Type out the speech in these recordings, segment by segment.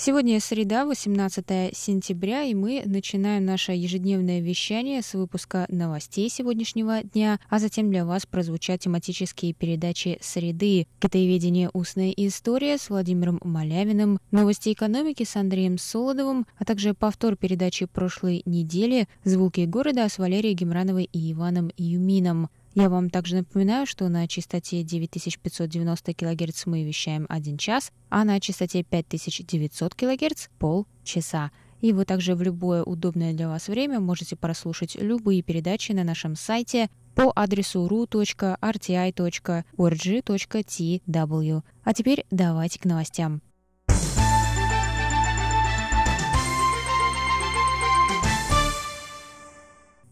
Сегодня среда, 18 сентября, и мы начинаем наше ежедневное вещание с выпуска новостей сегодняшнего дня, а затем для вас прозвучат тематические передачи «Среды», «Китаеведение. Устная история» с Владимиром Малявиным, «Новости экономики» с Андреем Солодовым, а также повтор передачи прошлой недели «Звуки города» с Валерией Гемрановой и Иваном Юмином. Я вам также напоминаю, что на частоте 9590 кГц мы вещаем один час, а на частоте 5900 кГц – полчаса. И вы также в любое удобное для вас время можете прослушать любые передачи на нашем сайте по адресу ru.rti.org.tw. А теперь давайте к новостям.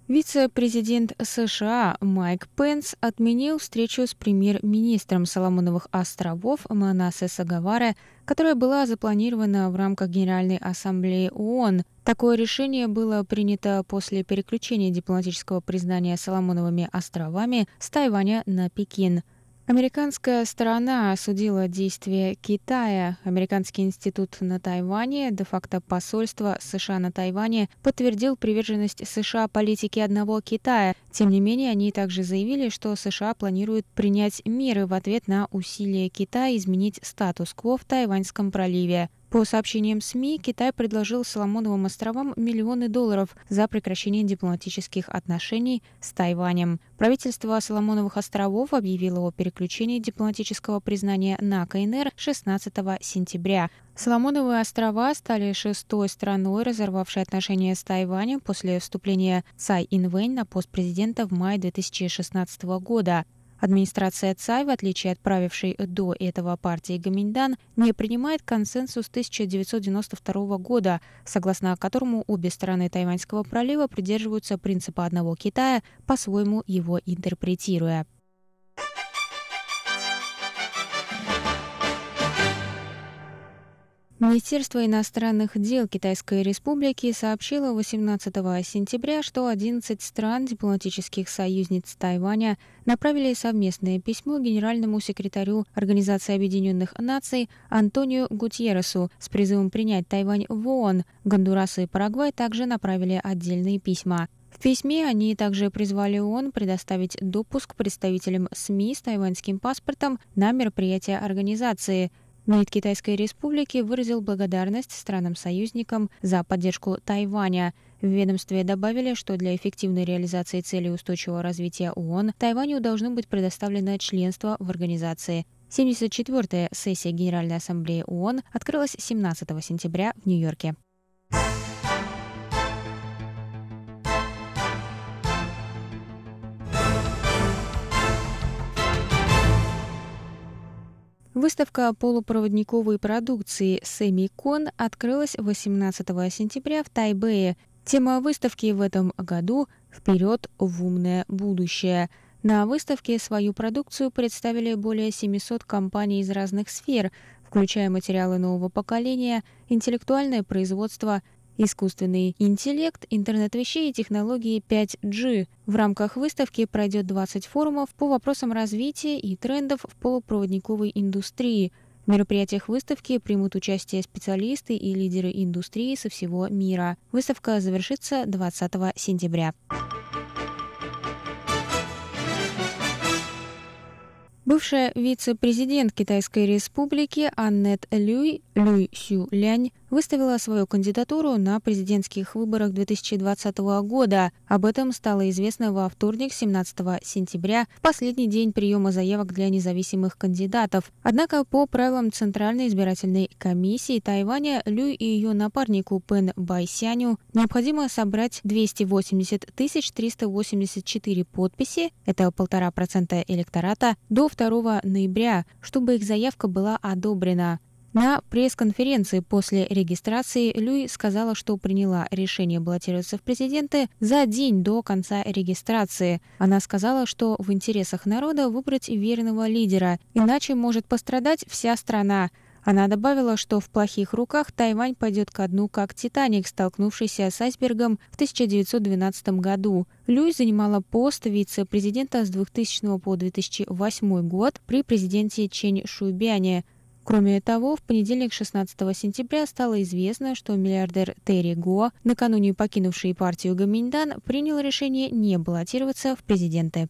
Вице-президент США Майк Пенс отменил встречу с премьер-министром Соломоновых островов Манасе Сагаваре, которая была запланирована в рамках Генеральной ассамблеи ООН. Такое решение было принято после переключения дипломатического признания Соломоновыми островами с Тайваня на Пекин – Американская сторона осудила действия Китая. Американский институт на Тайване, де-факто посольство США на Тайване, подтвердил приверженность США политике одного Китая. Тем не менее, они также заявили, что США планируют принять меры в ответ на усилия Китая изменить статус-кво в Тайваньском проливе. По сообщениям СМИ, Китай предложил Соломоновым островам миллионы долларов за прекращение дипломатических отношений с Тайванем. Правительство Соломоновых островов объявило о переключении дипломатического признания на КНР 16 сентября. Соломоновые острова стали шестой страной, разорвавшей отношения с Тайванем после вступления Цай Инвэнь на пост президента в мае 2016 года. Администрация Цай, в отличие от правившей до этого партии Гаминьдан, не принимает консенсус 1992 года, согласно которому обе стороны Тайваньского пролива придерживаются принципа одного Китая, по-своему его интерпретируя. Министерство иностранных дел Китайской Республики сообщило 18 сентября, что 11 стран дипломатических союзниц Тайваня направили совместное письмо генеральному секретарю Организации Объединенных Наций Антонио Гутьерресу с призывом принять Тайвань в ООН. Гондурас и Парагвай также направили отдельные письма. В письме они также призвали ООН предоставить допуск представителям СМИ с тайваньским паспортом на мероприятия организации – МИД Китайской Республики выразил благодарность странам-союзникам за поддержку Тайваня. В ведомстве добавили, что для эффективной реализации целей устойчивого развития ООН Тайваню должно быть предоставлено членство в организации. 74-я сессия Генеральной Ассамблеи ООН открылась 17 сентября в Нью-Йорке. Выставка полупроводниковой продукции «Семикон» открылась 18 сентября в Тайбэе. Тема выставки в этом году «Вперед в умное будущее». На выставке свою продукцию представили более 700 компаний из разных сфер, включая материалы нового поколения, интеллектуальное производство – Искусственный интеллект, интернет вещей и технологии 5G. В рамках выставки пройдет 20 форумов по вопросам развития и трендов в полупроводниковой индустрии. В мероприятиях выставки примут участие специалисты и лидеры индустрии со всего мира. Выставка завершится 20 сентября. Бывшая вице-президент Китайской республики Аннет Люй, Люй Сю Лянь, выставила свою кандидатуру на президентских выборах 2020 года. Об этом стало известно во вторник, 17 сентября, в последний день приема заявок для независимых кандидатов. Однако по правилам Центральной избирательной комиссии Тайваня Лю и ее напарнику Пен Байсяню необходимо собрать 280 384 подписи, это полтора процента электората, до 2 ноября, чтобы их заявка была одобрена. На пресс-конференции после регистрации Люй сказала, что приняла решение баллотироваться в президенты за день до конца регистрации. Она сказала, что в интересах народа выбрать верного лидера, иначе может пострадать вся страна. Она добавила, что в плохих руках Тайвань пойдет ко дну, как «Титаник», столкнувшийся с айсбергом в 1912 году. Люй занимала пост вице-президента с 2000 по 2008 год при президенте Чень Шуйбяне – Кроме того, в понедельник 16 сентября стало известно, что миллиардер Терри Го, накануне покинувший партию Гаминьдан, принял решение не баллотироваться в президенты.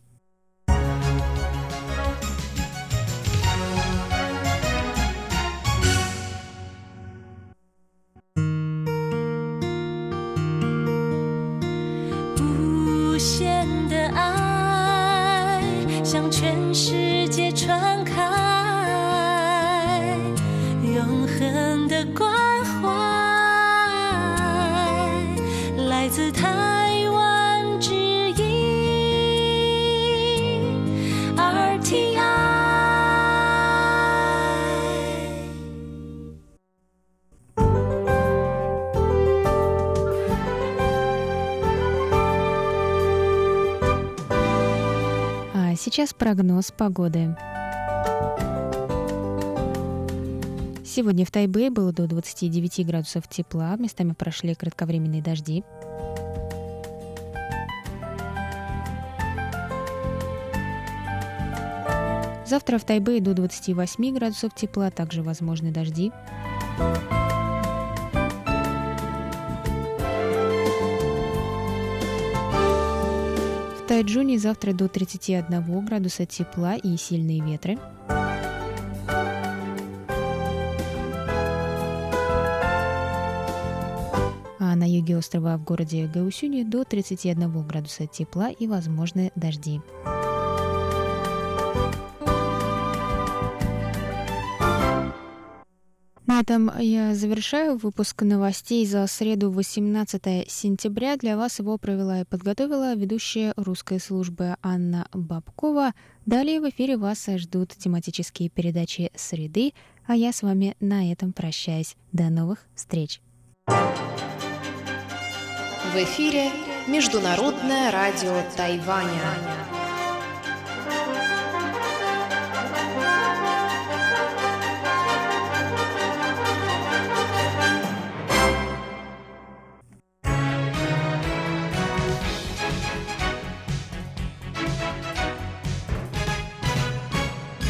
Сейчас прогноз погоды. Сегодня в Тайбе было до 29 градусов тепла, местами прошли кратковременные дожди. Завтра в Тайбе до 28 градусов тепла, также возможны дожди. Тайджуне завтра до 31 градуса тепла и сильные ветры. А на юге острова в городе Гаусюни до 31 градуса тепла и возможны дожди. На этом я завершаю выпуск новостей за среду 18 сентября. Для вас его провела и подготовила ведущая русской службы Анна Бабкова. Далее в эфире вас ждут тематические передачи «Среды», а я с вами на этом прощаюсь. До новых встреч! В эфире Международное радио Тайваня.